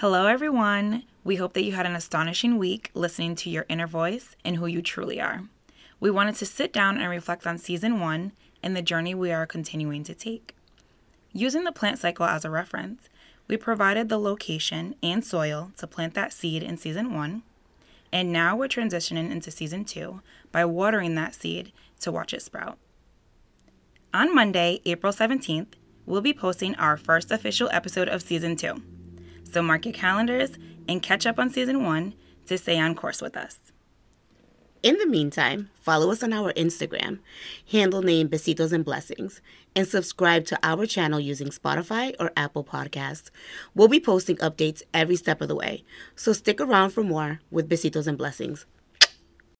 Hello, everyone. We hope that you had an astonishing week listening to your inner voice and who you truly are. We wanted to sit down and reflect on season one and the journey we are continuing to take. Using the plant cycle as a reference, we provided the location and soil to plant that seed in season one, and now we're transitioning into season two by watering that seed to watch it sprout. On Monday, April 17th, we'll be posting our first official episode of season two. So mark your calendars and catch up on season one to stay on course with us. In the meantime, follow us on our Instagram, handle name Besitos and Blessings, and subscribe to our channel using Spotify or Apple Podcasts. We'll be posting updates every step of the way, so stick around for more with Besitos and Blessings.